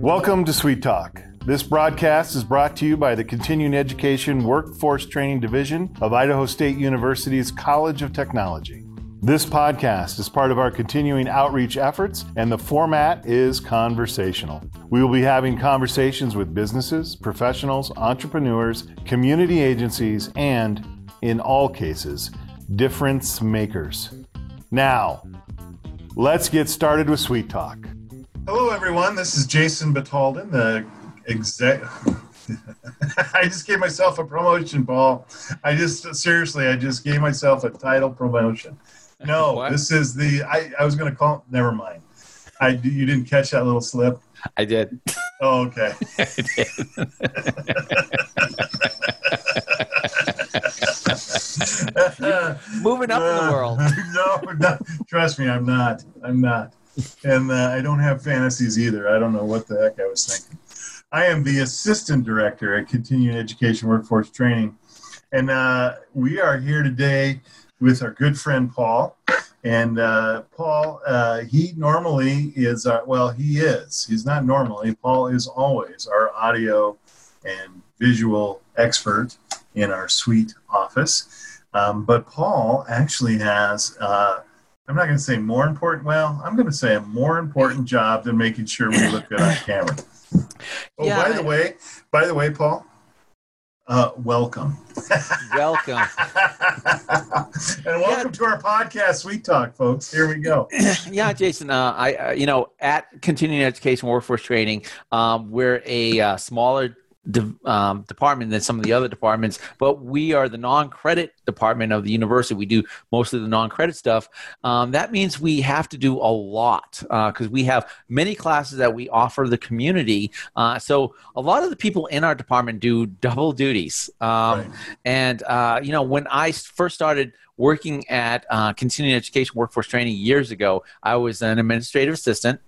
Welcome to Sweet Talk. This broadcast is brought to you by the Continuing Education Workforce Training Division of Idaho State University's College of Technology. This podcast is part of our continuing outreach efforts, and the format is conversational. We will be having conversations with businesses, professionals, entrepreneurs, community agencies, and, in all cases, difference makers. Now, let's get started with Sweet Talk. Hello, everyone. This is Jason Batalden, the exec. I just gave myself a promotion, Paul. I just seriously, I just gave myself a title promotion. No, this is the. I, I was going to call. Never mind. I you didn't catch that little slip. I did. Oh, okay. Moving up uh, in the world. no, no, trust me, I'm not. I'm not and uh, I don't have fantasies either. I don't know what the heck I was thinking. I am the assistant director at Continuing Education Workforce Training, and uh, we are here today with our good friend Paul. And uh, Paul, uh, he normally is, our, well, he is. He's not normally. Paul is always our audio and visual expert in our suite office. Um, but Paul actually has uh, I'm not going to say more important. Well, I'm going to say a more important job than making sure we look good on camera. Oh, yeah, by the way, by the way, Paul, uh, welcome. welcome. and welcome yeah. to our podcast, Sweet Talk, folks. Here we go. yeah, Jason. Uh, I, uh, you know, at Continuing Education Workforce Training, um, we're a uh, smaller de- um, department than some of the other departments, but we are the non-credit department of the university. We do mostly the non-credit stuff. Um, that means we have to do a lot because uh, we have many classes that we offer the community. Uh, so a lot of the people in our department do double duties. Um, right. And uh, you know, when I first started working at uh, continuing education workforce training years ago, I was an administrative assistant.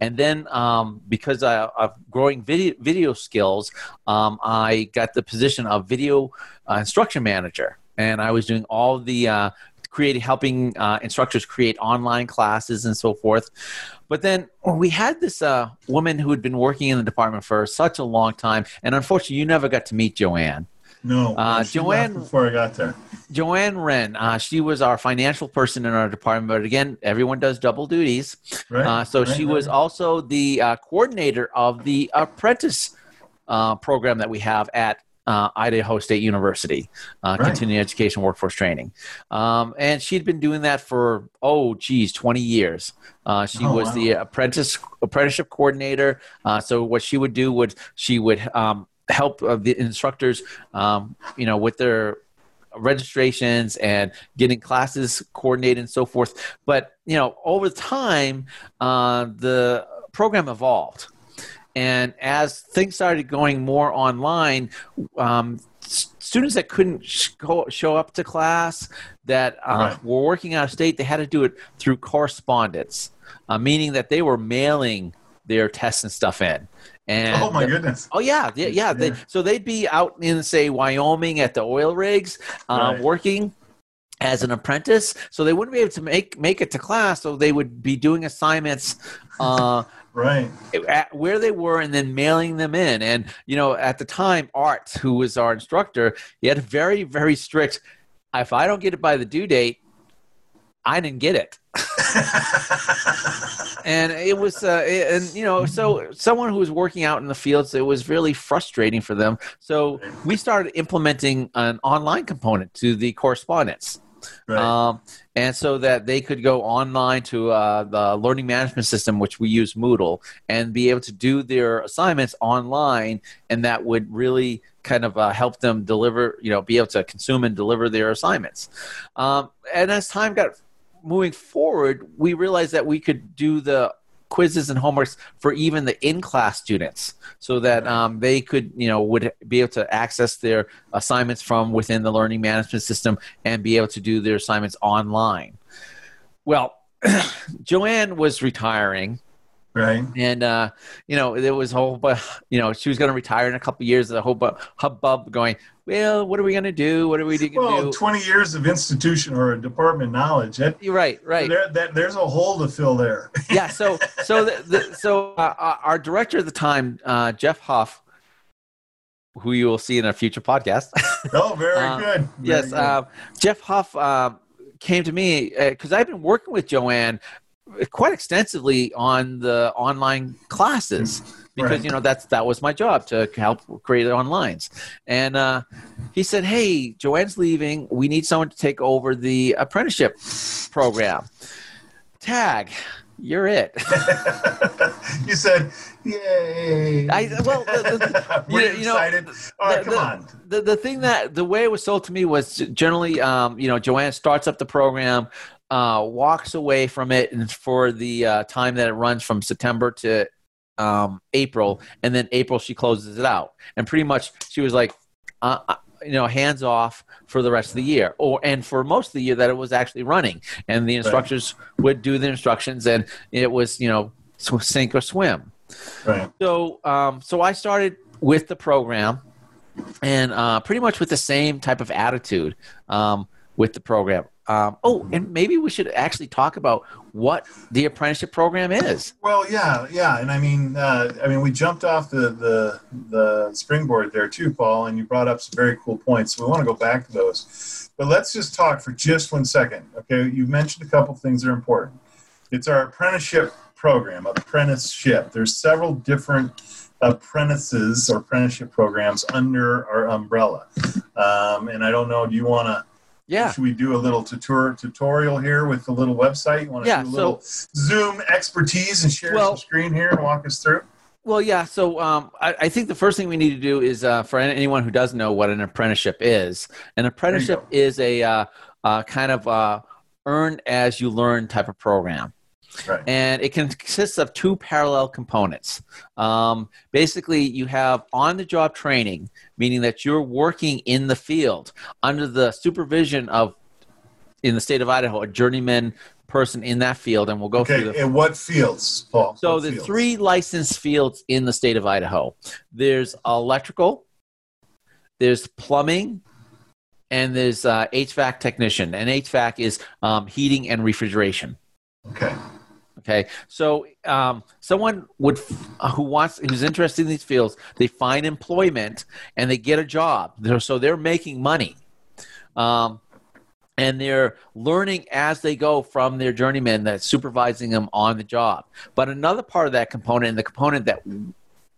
And then um, because of growing video, video skills, um, I got the position of video uh, instruction manager. And I was doing all the uh, creating, helping uh, instructors create online classes and so forth. But then we had this uh, woman who had been working in the department for such a long time. And unfortunately, you never got to meet Joanne. No, uh, Joanne. Before I got there, Joanne Wren. Uh, she was our financial person in our department, but again, everyone does double duties. Right. Uh, so right, she right. was also the uh, coordinator of the apprentice uh, program that we have at uh, Idaho State University, uh, right. continuing education workforce training. Um, and she'd been doing that for, oh, geez, 20 years. Uh, she oh, was wow. the apprentice apprenticeship coordinator. Uh, so what she would do would she would um, help uh, the instructors, um, you know, with their registrations and getting classes coordinated and so forth. But you know, over time, uh, the program evolved, and as things started going more online. Um, students that couldn't show up to class that uh, right. were working out of state they had to do it through correspondence uh, meaning that they were mailing their tests and stuff in and oh my goodness! Oh yeah, yeah, yeah. They, so they'd be out in say Wyoming at the oil rigs, um, right. working as an apprentice. So they wouldn't be able to make make it to class. So they would be doing assignments. Uh, right at where they were and then mailing them in and you know at the time art who was our instructor he had a very very strict if i don't get it by the due date i didn't get it and it was uh, and you know so someone who was working out in the fields it was really frustrating for them so we started implementing an online component to the correspondence Right. Um, and so that they could go online to uh, the learning management system, which we use Moodle, and be able to do their assignments online, and that would really kind of uh, help them deliver, you know, be able to consume and deliver their assignments. Um, and as time got moving forward, we realized that we could do the quizzes and homeworks for even the in-class students so that um, they could you know would be able to access their assignments from within the learning management system and be able to do their assignments online. Well joanne was retiring Right. And uh, you know, there was a whole, but you know, she was going to retire in a couple years. The whole bu- hubbub going. Well, what are we going to do? What are we going to well, do? Twenty years of institution or a department knowledge. That, You're right, right. There, that, there's a hole to fill there. yeah. So, so, the, the, so uh, uh, our director at the time, uh, Jeff Huff, who you will see in a future podcast. oh, very uh, good. Very yes, good. Uh, Jeff Huff uh, came to me because I've been working with Joanne quite extensively on the online classes because right. you know that's that was my job to help create onlines and uh, he said hey joanne's leaving we need someone to take over the apprenticeship program tag you're it. you said, "Yay!" I well, the, the, you, you know, excited. All right, the, come on. The, the thing that the way it was sold to me was generally, um, you know, Joanne starts up the program, uh, walks away from it, and for the uh, time that it runs from September to um, April, and then April she closes it out, and pretty much she was like. Uh, uh you know hands off for the rest of the year or and for most of the year that it was actually running and the instructors right. would do the instructions and it was you know sink or swim right so um, so i started with the program and uh, pretty much with the same type of attitude um, with the program um, oh, and maybe we should actually talk about what the apprenticeship program is. Well, yeah, yeah, and I mean, uh, I mean, we jumped off the, the the springboard there too, Paul, and you brought up some very cool points. So we want to go back to those, but let's just talk for just one second. Okay, you mentioned a couple things that are important. It's our apprenticeship program, apprenticeship. There's several different apprentices or apprenticeship programs under our umbrella, um, and I don't know. Do you want to? Yeah. Should we do a little tutor- tutorial here with the little website? You want to yeah, do a little so, Zoom expertise and share well, some screen here and walk us through? Well, yeah. So um, I, I, think the first thing we need to do is uh, for anyone who doesn't know what an apprenticeship is, an apprenticeship is a uh, uh, kind of uh, earn as you learn type of program. Right. And it consists of two parallel components. Um, basically, you have on the job training, meaning that you're working in the field under the supervision of, in the state of Idaho, a journeyman person in that field. And we'll go okay, through the. And what fields, Paul? So, what the fields? three licensed fields in the state of Idaho there's electrical, there's plumbing, and there's uh, HVAC technician. And HVAC is um, heating and refrigeration. Okay. Okay, so um, someone would uh, who wants who's interested in these fields, they find employment and they get a job. They're, so they're making money, um, and they're learning as they go from their journeyman that's supervising them on the job. But another part of that component, and the component that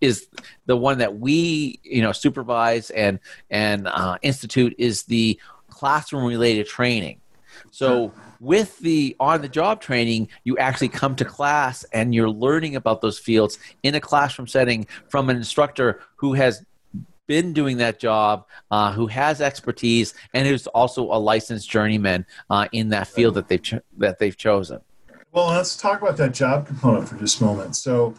is the one that we you know supervise and and uh, institute is the classroom related training. So with the on the job training, you actually come to class and you're learning about those fields in a classroom setting from an instructor who has been doing that job, uh, who has expertise, and who's also a licensed journeyman uh, in that field that they've cho- that they've chosen. Well, let's talk about that job component for just a moment. So,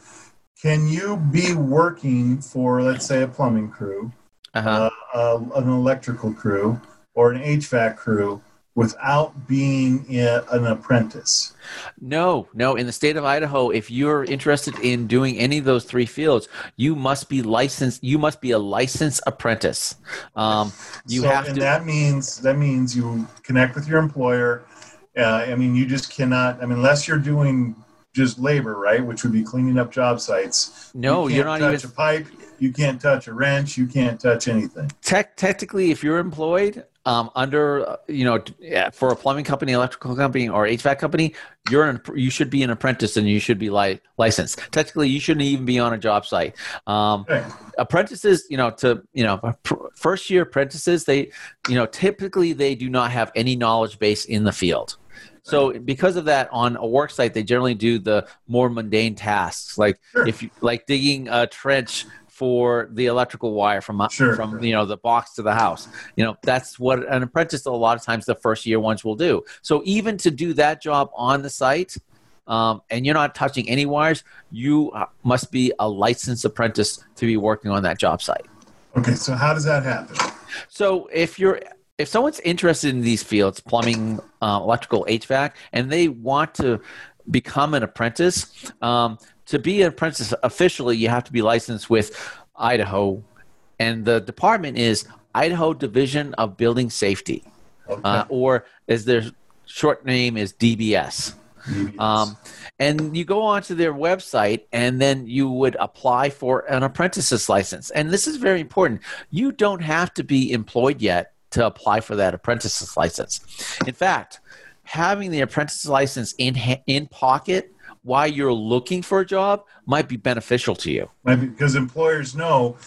can you be working for, let's say, a plumbing crew, uh-huh. uh, an electrical crew, or an HVAC crew? Without being an apprentice? No, no. In the state of Idaho, if you're interested in doing any of those three fields, you must be licensed. You must be a licensed apprentice. Um, you so, have and to. that means that means you connect with your employer. Uh, I mean, you just cannot. I mean, unless you're doing just labor, right, which would be cleaning up job sites. No, you you're not touch even a pipe. You can't touch a wrench. You can't touch anything. Tech, technically, if you're employed, um, under uh, you know for a plumbing company, electrical company, or HVAC company, you're an, you should be an apprentice and you should be li- licensed. Technically, you shouldn't even be on a job site. Um, Apprentices, you know, to you know, first year apprentices, they you know typically they do not have any knowledge base in the field. So because of that, on a work site, they generally do the more mundane tasks, like sure. if you like digging a trench for the electrical wire from sure, from sure. you know the box to the house. You know that's what an apprentice a lot of times the first year ones will do. So even to do that job on the site, um, and you're not touching any wires, you uh, must be a licensed apprentice to be working on that job site. Okay, so how does that happen? So if you're if someone's interested in these fields, plumbing, uh, electrical, HVAC, and they want to become an apprentice. Um, to be an apprentice officially, you have to be licensed with Idaho, and the department is Idaho Division of Building Safety, okay. uh, or as their short name is DBS. DBS. Um, and you go onto their website and then you would apply for an apprentice's license. And this is very important. You don't have to be employed yet to apply for that apprentice's license. In fact, having the apprentice's license in in pocket while you're looking for a job might be beneficial to you. Because employers know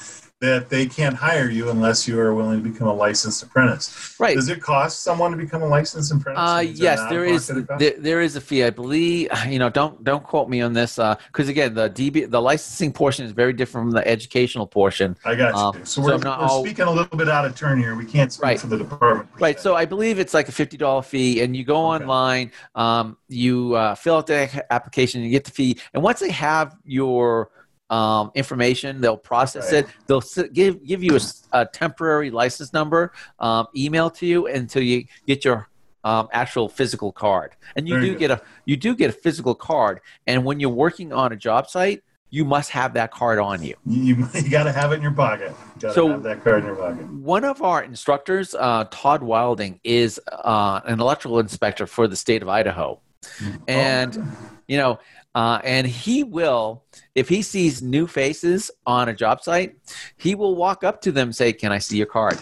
that they can't hire you unless you are willing to become a licensed apprentice. Right. Does it cost someone to become a licensed apprentice? Uh, yes, there is. There, there is a fee, I believe. You know, don't don't quote me on this because uh, again, the DB the licensing portion is very different from the educational portion. I got you. Um, so we're, so we're all, speaking a little bit out of turn here. We can't speak right. for the department. Right. So I believe it's like a fifty dollar fee, and you go okay. online, um, you uh, fill out the application, you get the fee, and once they have your um, information. They'll process right. it. They'll give give you a, a temporary license number, um, email to you until you get your um, actual physical card. And you Very do good. get a you do get a physical card. And when you're working on a job site, you must have that card on you. You, you got to have it in your pocket. You so that card in your pocket. One of our instructors, uh, Todd Wilding, is uh, an electrical inspector for the state of Idaho, mm. and oh. you know uh, and he will, if he sees new faces on a job site, he will walk up to them and say, Can I see your card?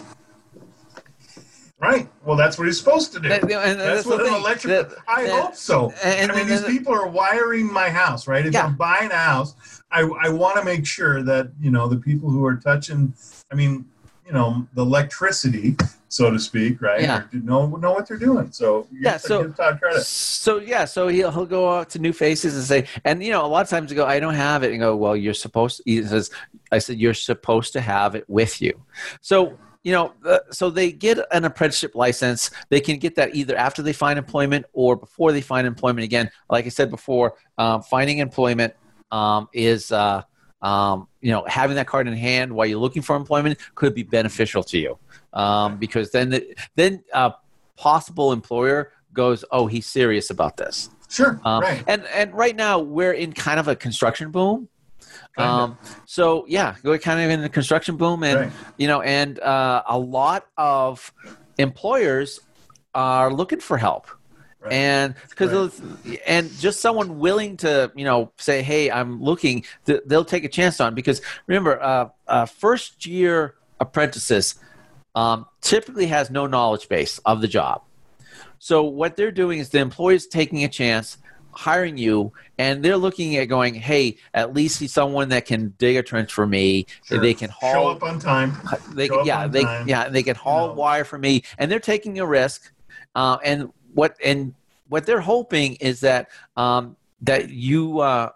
Right. Well, that's what he's supposed to do. That, that's, that's what an electric. That, I that, hope so. And, I mean, these people are wiring my house, right? If yeah. I'm buying a house, I, I want to make sure that you know the people who are touching. I mean, you know, the electricity so to speak, right? Yeah. know know what they're doing. So yeah, so Todd credit. So yeah, so he'll he'll go out to new faces and say, and you know, a lot of times you go, I don't have it, and go, well, you're supposed. To, he says, I said, you're supposed to have it with you. So you know, uh, so they get an apprenticeship license. They can get that either after they find employment or before they find employment. Again, like I said before, um, finding employment um, is. Uh, um, you know, having that card in hand while you're looking for employment could be beneficial to you um, because then the, then a possible employer goes, oh, he's serious about this. Sure. Um, right. And and right now we're in kind of a construction boom. Um, so yeah, we're kind of in a construction boom, and right. you know, and uh, a lot of employers are looking for help. Right. And because right. and just someone willing to you know say hey I'm looking they'll take a chance on because remember uh, uh, first year apprentices um, typically has no knowledge base of the job. So what they're doing is the employer's taking a chance, hiring you, and they're looking at going, "Hey, at least he's someone that can dig a trench for me. Sure. They can haul show up on time. They can, yeah, they time. yeah they can haul know. wire for me, and they're taking a risk. Uh, and what and what they're hoping is that um, that you uh,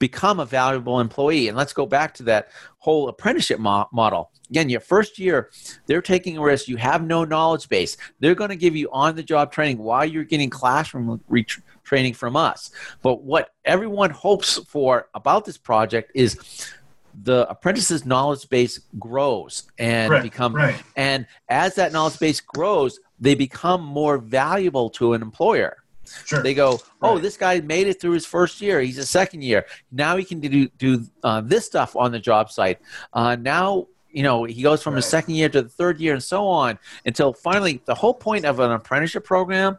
become a valuable employee. And let's go back to that whole apprenticeship mo- model. Again, your first year, they're taking a risk. You have no knowledge base. They're going to give you on the job training while you're getting classroom re- training from us. But what everyone hopes for about this project is the apprentice's knowledge base grows and right, become right. and as that knowledge base grows they become more valuable to an employer Sure. They go, oh, right. this guy made it through his first year. He's a second year. Now he can do do uh, this stuff on the job site. Uh, now you know he goes from right. the second year to the third year and so on until finally the whole point of an apprenticeship program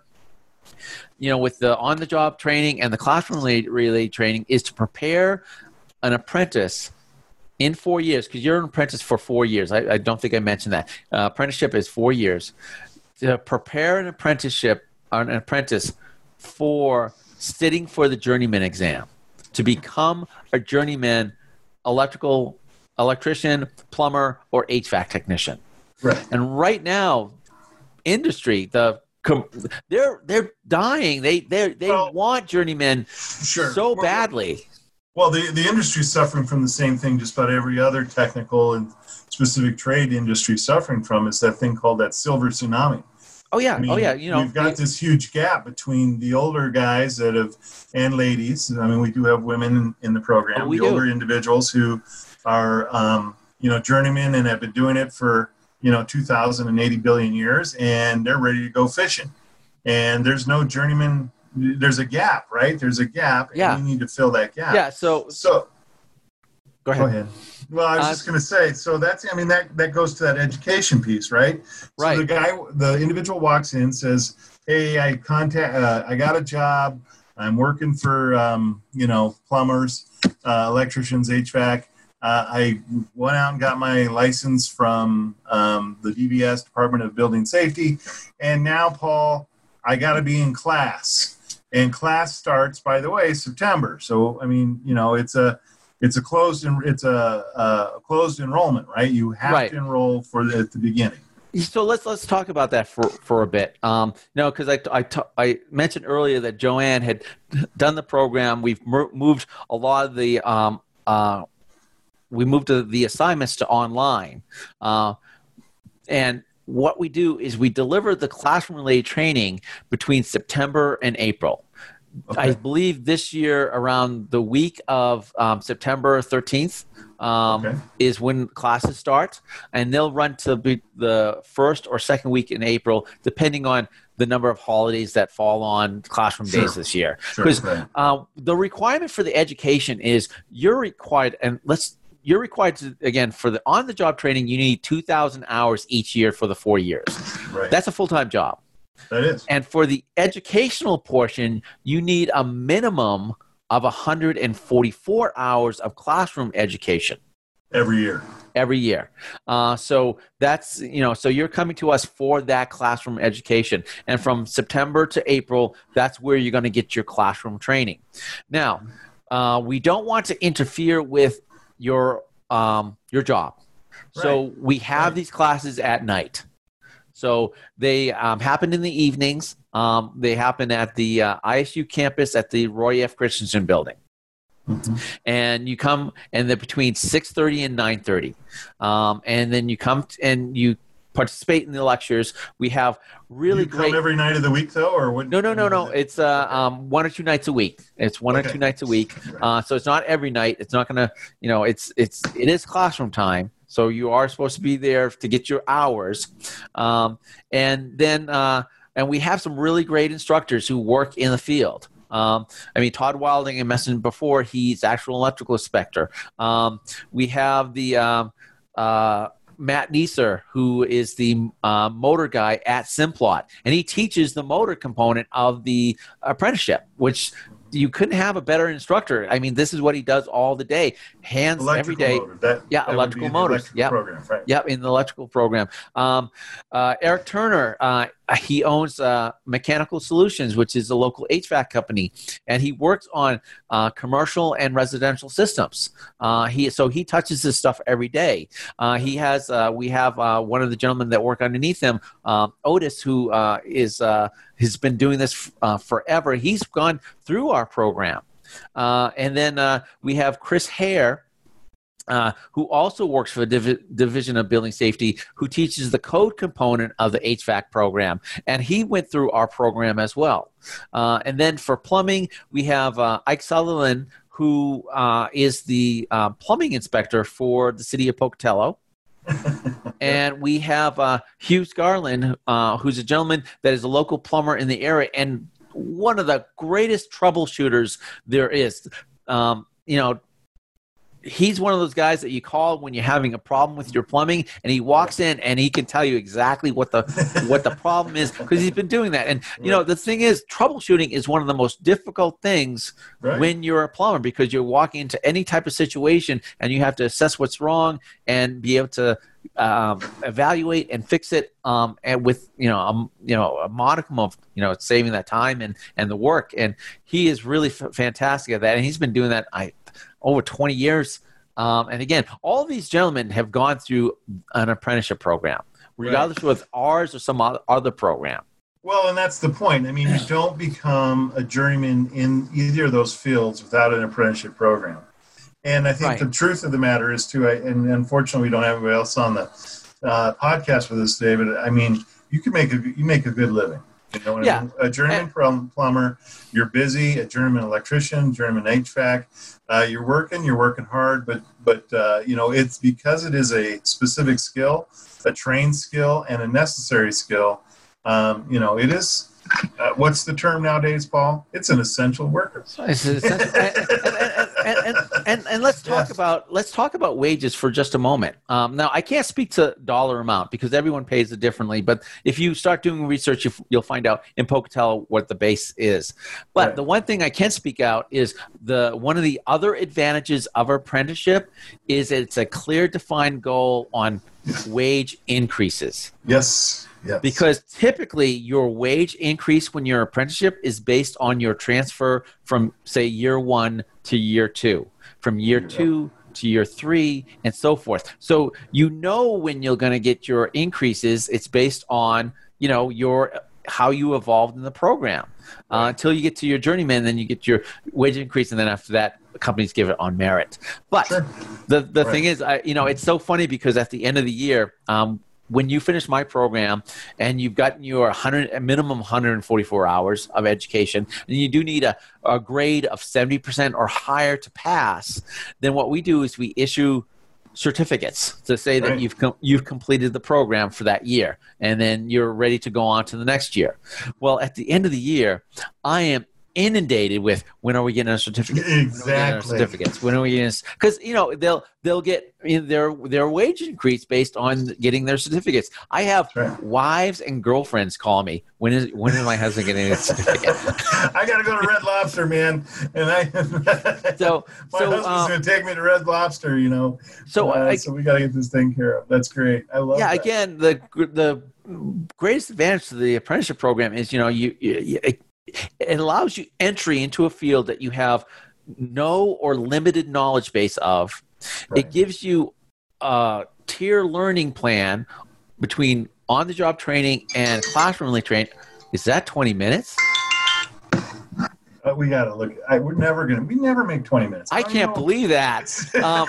you know with the on the job training and the classroom related training is to prepare an apprentice in four years because you're an apprentice for four years i, I don't think i mentioned that uh, apprenticeship is four years to prepare an apprenticeship an apprentice for sitting for the journeyman exam to become a journeyman electrical electrician, plumber, or HVAC technician. Right. And right now, industry the they're they're dying. They they they well, want journeymen sure. so well, badly. Well, the the industry is suffering from the same thing. Just about every other technical and specific trade industry suffering from is that thing called that silver tsunami. Oh yeah, I oh, mean, oh yeah. You know, we've got this huge gap between the older guys that have and ladies. I mean, we do have women in, the program. Oh, the do. older individuals who are, um, you know, journeymen and have been doing it for you know 2,080 billion years, and they're ready to go fishing. And there's no journeyman there's a gap, right? There's a gap, yeah. and we need to fill that gap. Yeah. So so go ahead. Go ahead. Well, I was uh, just going to say, so that's, I mean, that, that goes to that education piece, right? Right. So the guy, the individual walks in, says, Hey, I contact, uh, I got a job. I'm working for, um, you know, plumbers, uh, electricians, HVAC. Uh, I went out and got my license from um, the DBS Department of Building Safety. And now, Paul, I got to be in class. And class starts, by the way, September. So, I mean, you know, it's a, it's a closed it's a, a closed enrollment, right? You have right. to enroll for the, at the beginning. So let's let's talk about that for, for a bit. Um, no, because I, I, I mentioned earlier that Joanne had done the program. We've moved a lot of the um, uh, we moved the, the assignments to online, uh, and what we do is we deliver the classroom related training between September and April. Okay. I believe this year around the week of um, September 13th um, okay. is when classes start, and they'll run to be the first or second week in April, depending on the number of holidays that fall on classroom sure. days this year. Because sure, right. uh, the requirement for the education is you're required, and let's you're required to again for the on the job training you need 2000 hours each year for the four years right. that's a full-time job that is. And for the educational portion, you need a minimum of 144 hours of classroom education. Every year. Every year. Uh, so that's you know so you're coming to us for that classroom education. And from september to april that's where you're going to get your classroom training. Now uh, we don't want to interfere with your um, your job. Right. so we have right. these classes at night so they um, happen in the evenings. Um, they happen at the uh, ISU campus at the Roy F. Christensen building. Mm-hmm. And you come, and they're between six thirty and nine thirty, um, and then you come t- and you participate in the lectures. We have really you great. every night of the week, though, or what? No, no, no, no. It's uh, um, one or two nights a week. It's one okay. or two nights a week. Uh, so it's not every night. It's not gonna, you know, it's it's it is classroom time. So you are supposed to be there to get your hours. Um, and then, uh, and we have some really great instructors who work in the field. Um, I mean, Todd Wilding, I mentioned before, he's actual electrical inspector. Um, we have the um, uh, Matt Neeser, who is the uh, motor guy at Simplot, and he teaches the motor component of the apprenticeship, which you couldn't have a better instructor. I mean, this is what he does all the day, hands electrical every day. That, yeah, that electrical motors. Yeah, right. Yep, in the electrical program. Um, uh, Eric Turner, uh, he owns uh, Mechanical Solutions, which is a local HVAC company, and he works on uh, commercial and residential systems. Uh, he so he touches this stuff every day. Uh, he has we have one of the gentlemen that work underneath him, um, Otis, who is has been doing this uh, forever. He's gone through our program. Uh, and then uh, we have Chris Hare, uh, who also works for the Div- Division of Building Safety, who teaches the code component of the HVAC program. And he went through our program as well. Uh, and then for plumbing, we have uh, Ike Sutherland, who is the plumbing inspector for the city of Pocatello. and we have uh, Hugh Garland, uh, who's a gentleman that is a local plumber in the area and one of the greatest troubleshooters there is. Um, you know, he's one of those guys that you call when you're having a problem with your plumbing and he walks in and he can tell you exactly what the what the problem is because he's been doing that. And you know the thing is troubleshooting is one of the most difficult things right. when you're a plumber because you're walking into any type of situation and you have to assess what's wrong and be able to um, evaluate and fix it um, and with you know a, you know a modicum of you know saving that time and and the work. And he is really f- fantastic at that and he's been doing that I over 20 years. Um, and again, all these gentlemen have gone through an apprenticeship program, regardless right. with ours or some other program. Well, and that's the point. I mean, you don't become a journeyman in either of those fields without an apprenticeship program. And I think right. the truth of the matter is, too, I, and unfortunately, we don't have anybody else on the uh, podcast with us, David. I mean, you can make a you make a good living. You know, yeah. a journeyman and, plumber, you're busy. A journeyman electrician, journeyman HVAC, uh, you're working, you're working hard, but but uh, you know it's because it is a specific skill, a trained skill, and a necessary skill. Um, you know, it is uh, what's the term nowadays, Paul? It's an essential worker. It's an essential, and, and, and, and, and let's talk yes. about let's talk about wages for just a moment. Um, now, I can't speak to dollar amount because everyone pays it differently. But if you start doing research, you, will find out in Pocatello what the base is. But right. the one thing I can speak out is the one of the other advantages of apprenticeship is it's a clear, defined goal on wage increases. Yes. Yes. Because typically your wage increase when your apprenticeship is based on your transfer from say year 1 to year 2, from year yeah. 2 to year 3 and so forth. So you know when you're going to get your increases, it's based on, you know, your how you evolved in the program uh, until you get to your journeyman then you get your wage increase and then after that companies give it on merit but sure. the the right. thing is I, you know it's so funny because at the end of the year um, when you finish my program and you've gotten your 100 minimum 144 hours of education and you do need a, a grade of 70% or higher to pass then what we do is we issue certificates to say that right. you've com- you've completed the program for that year and then you're ready to go on to the next year well at the end of the year i am inundated with when are we getting our certificates? Exactly. When our certificates. When are we getting? Because you know they'll they'll get their their wage increase based on getting their certificates. I have right. wives and girlfriends call me. When is when is my husband getting a certificate? I got to go to Red Lobster, man, and I. so my so, husband's um, going to take me to Red Lobster. You know. So uh, I, so we got to get this thing care of. That's great. I love. Yeah. That. Again, the the greatest advantage to the apprenticeship program is you know you, you, you it allows you entry into a field that you have no or limited knowledge base of. Right. It gives you a tier learning plan between on the job training and classroom training. Is that 20 minutes? Uh, we gotta look. I, we're never gonna. We never make twenty minutes. I, I can't know. believe that. Um,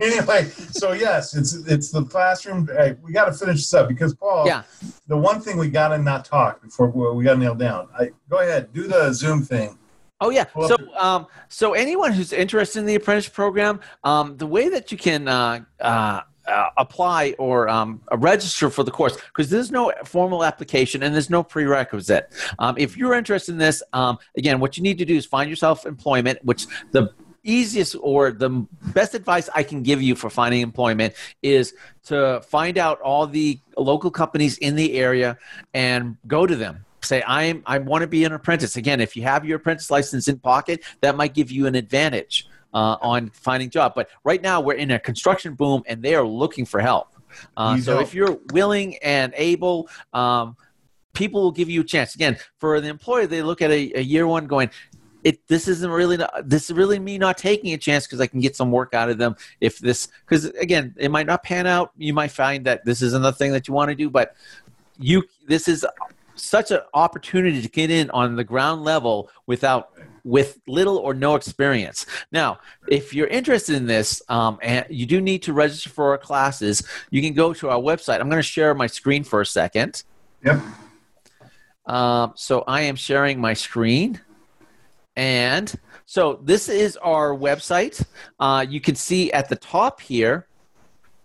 anyway, so yes, it's it's the classroom. Hey, we got to finish this up because Paul. Yeah. The one thing we gotta not talk before we got to nail down. I, go ahead, do the Zoom thing. Oh yeah. So um, so anyone who's interested in the apprentice program, um, the way that you can uh, uh, uh, apply or um, register for the course because there's no formal application and there's no prerequisite. Um, if you're interested in this, um, again, what you need to do is find yourself employment, which the easiest or the best advice I can give you for finding employment is to find out all the local companies in the area and go to them. Say i'm i want to be an apprentice. Again if you have your apprentice license in pocket that might give you an advantage uh, on finding job. But right now we're in a construction boom, and they are looking for help. Uh, so if you're willing and able, um, people will give you a chance. Again, for the employer, they look at a, a year one going, it this isn't really this is really me not taking a chance because I can get some work out of them. If this because again, it might not pan out. You might find that this isn't the thing that you want to do, but you this is such an opportunity to get in on the ground level without with little or no experience. Now, if you're interested in this, um, and you do need to register for our classes, you can go to our website. I'm going to share my screen for a second. Yep. Um, so I am sharing my screen. And so this is our website. Uh, you can see at the top here,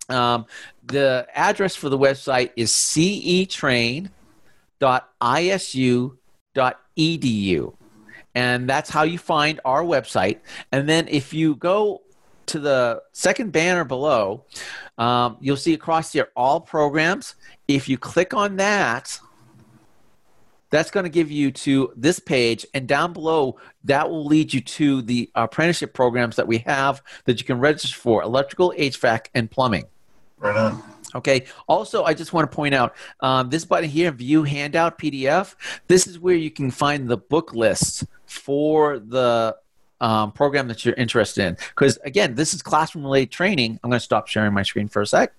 um, the address for the website is cetrain.isu.edu and that's how you find our website. And then if you go to the second banner below, um, you'll see across here all programs. If you click on that, that's going to give you to this page and down below that will lead you to the apprenticeship programs that we have that you can register for electrical hvac and plumbing right on Okay. Also, I just want to point out um, this button here, View Handout PDF. This is where you can find the book list for the um, program that you're interested in. Because again, this is classroom related training. I'm going to stop sharing my screen for a sec.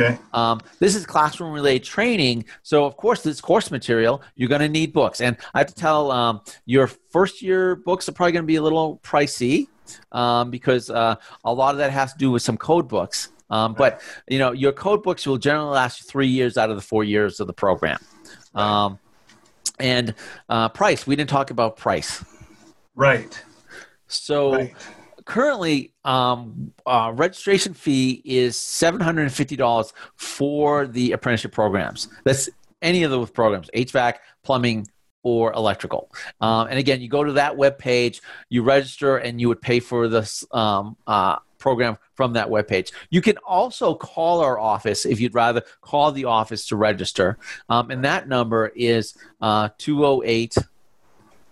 Okay. Um, this is classroom related training. So, of course, this course material, you're going to need books. And I have to tell um, your first year books are probably going to be a little pricey um, because uh, a lot of that has to do with some code books. Um, but you know, your code books will generally last three years out of the four years of the program. Um, and uh, price, we didn't talk about price. Right. So right. currently, um, uh, registration fee is seven hundred and fifty dollars for the apprenticeship programs. That's any of those programs, HVAC, plumbing, or electrical. Um, and again, you go to that web page, you register, and you would pay for this um, uh, program from that webpage. You can also call our office if you'd rather call the office to register. Um, and that number is uh, 208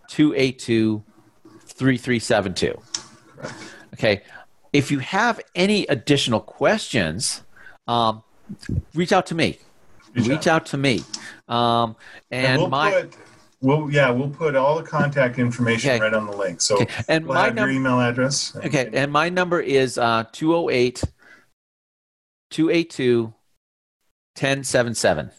282 3372. Okay. If you have any additional questions, um, reach out to me. Reach, reach out. out. to me. Um, and, and we'll my. Put, we'll, yeah, we'll put all the contact information okay. right on the link. So, okay. and we'll my have num- your email address. Okay. And my number is uh, 208 282 1077.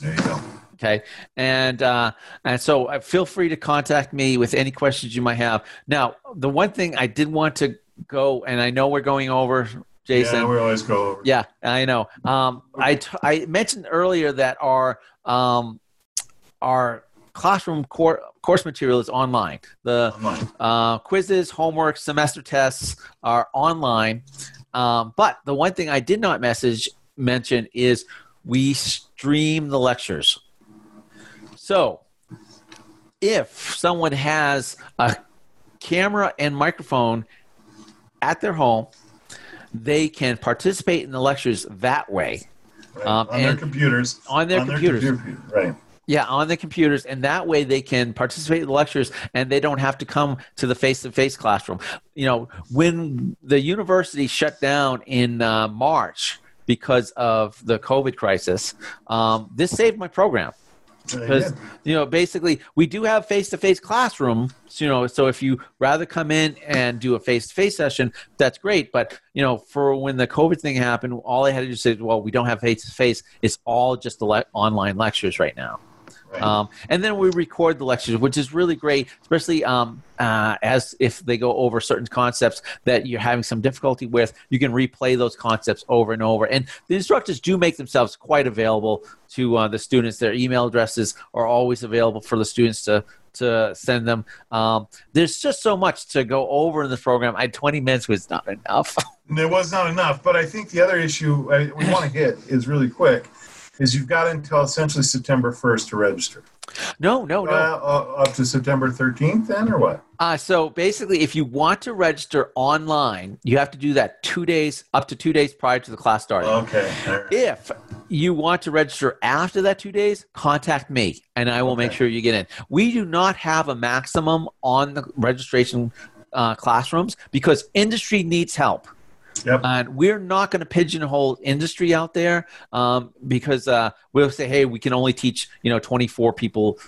There you go. Okay, and uh, and so uh, feel free to contact me with any questions you might have. Now, the one thing I did want to go, and I know we're going over, Jason. Yeah, we always go over. Yeah, I know. Um, I, t- I mentioned earlier that our um, our classroom cor- course material is online. The online. Uh, quizzes, homework, semester tests are online. Um, but the one thing I did not message mention is we stream the lectures. So, if someone has a camera and microphone at their home, they can participate in the lectures that way. Right. Um, on their computers. On their on computers. Their computer, right. Yeah, on the computers, and that way they can participate in the lectures, and they don't have to come to the face-to-face classroom. You know, when the university shut down in uh, March because of the COVID crisis, um, this saved my program. Because you know basically we do have face-to-face classroom you know so if you rather come in and do a face-to-face session that's great. But you know for when the covid thing happened all i had to do say well we don't have face-to-face. It's all just the le- online lectures right now Right. Um, and then we record the lectures, which is really great, especially um, uh, as if they go over certain concepts that you're having some difficulty with. You can replay those concepts over and over. And the instructors do make themselves quite available to uh, the students. Their email addresses are always available for the students to to send them. Um, there's just so much to go over in this program. I 20 minutes was not enough. it was not enough, but I think the other issue I, we want to hit is really quick is you've got until essentially September 1st to register. No, no, no. Uh, uh, up to September 13th, then, or what? Uh, so basically, if you want to register online, you have to do that two days, up to two days prior to the class starting. Okay. Right. If you want to register after that two days, contact me and I will okay. make sure you get in. We do not have a maximum on the registration uh, classrooms because industry needs help. Yep. And we're not going to pigeonhole industry out there um, because uh, we'll say, hey, we can only teach you know 24 people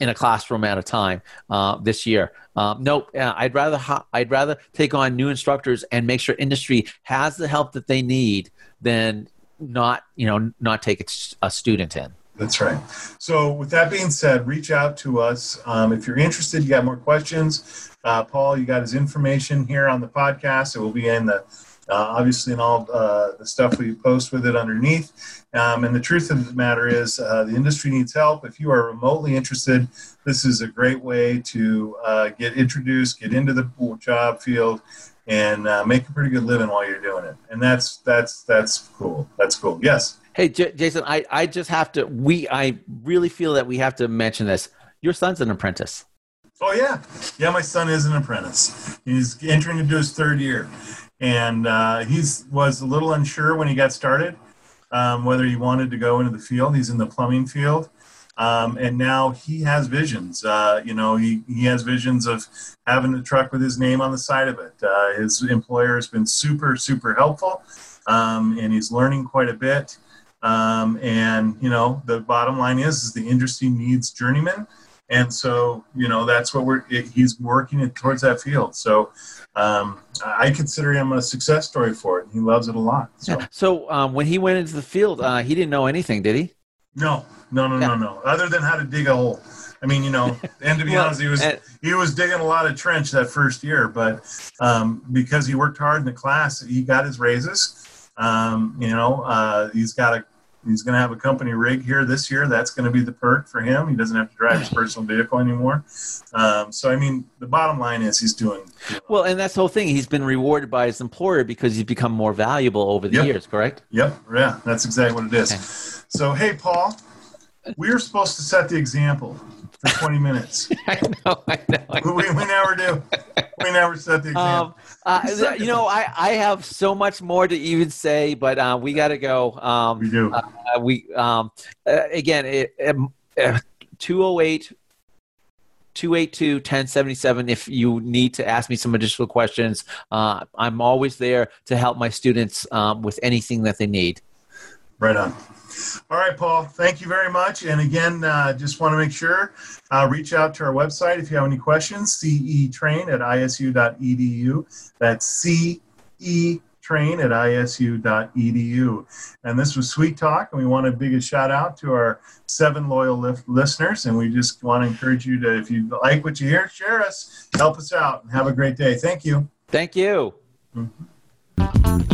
in a classroom at a time uh, this year. Um, nope, uh, I'd rather ha- I'd rather take on new instructors and make sure industry has the help that they need than not you know not take a, a student in. That's right. So, with that being said, reach out to us um, if you're interested. You got more questions. Uh, Paul, you got his information here on the podcast. It will be in the obviously, in all uh, the stuff we post with it underneath. Um, and the truth of the matter is, uh, the industry needs help. If you are remotely interested, this is a great way to uh, get introduced, get into the job field, and uh, make a pretty good living while you're doing it. And that's that's that's cool. That's cool. Yes. Hey, J- Jason, I, I just have to. We I really feel that we have to mention this. Your son's an apprentice. Oh yeah, yeah. My son is an apprentice. He's entering into his third year and uh, he's was a little unsure when he got started um, whether he wanted to go into the field. He's in the plumbing field, um, and now he has visions. Uh, you know, he he has visions of having a truck with his name on the side of it. Uh, his employer has been super super helpful, um, and he's learning quite a bit. Um, and you know, the bottom line is, is the industry needs journeymen and so you know that's what we're he's working towards that field. So um, i consider him a success story for it. He loves it a lot. So, so um, when he went into the field uh, he didn't know anything did he? No no no no no. Other than how to dig a hole. I mean you know and to be well, honest he was and, he was digging a lot of trench that first year but um, because he worked hard in the class he got his raises. Um, you know uh, he's got a He's going to have a company rig here this year. That's going to be the perk for him. He doesn't have to drive his personal vehicle anymore. Um, so, I mean, the bottom line is he's doing, well. And that's the whole thing. He's been rewarded by his employer because he's become more valuable over the yep. years. Correct? Yep. Yeah, that's exactly what it is. Okay. So, hey, Paul. we're supposed to set the example for 20 minutes. I know, I know. I know. We, we never do. We never set the example. Um, uh, you know, I, I have so much more to even say, but uh, we got to go. Um, we do. Uh, we um, uh, again, it, um, uh, 208 282 1077 if you need to ask me some additional questions. Uh, I'm always there to help my students um, with anything that they need. Right on. All right, Paul, thank you very much. And again, uh, just want to make sure, uh, reach out to our website if you have any questions, cetrain at isu.edu. That's ce train at isu.edu. And this was Sweet Talk, and we want to big a shout out to our seven loyal listeners. And we just want to encourage you to, if you like what you hear, share us, help us out, and have a great day. Thank you. Thank you. Mm-hmm.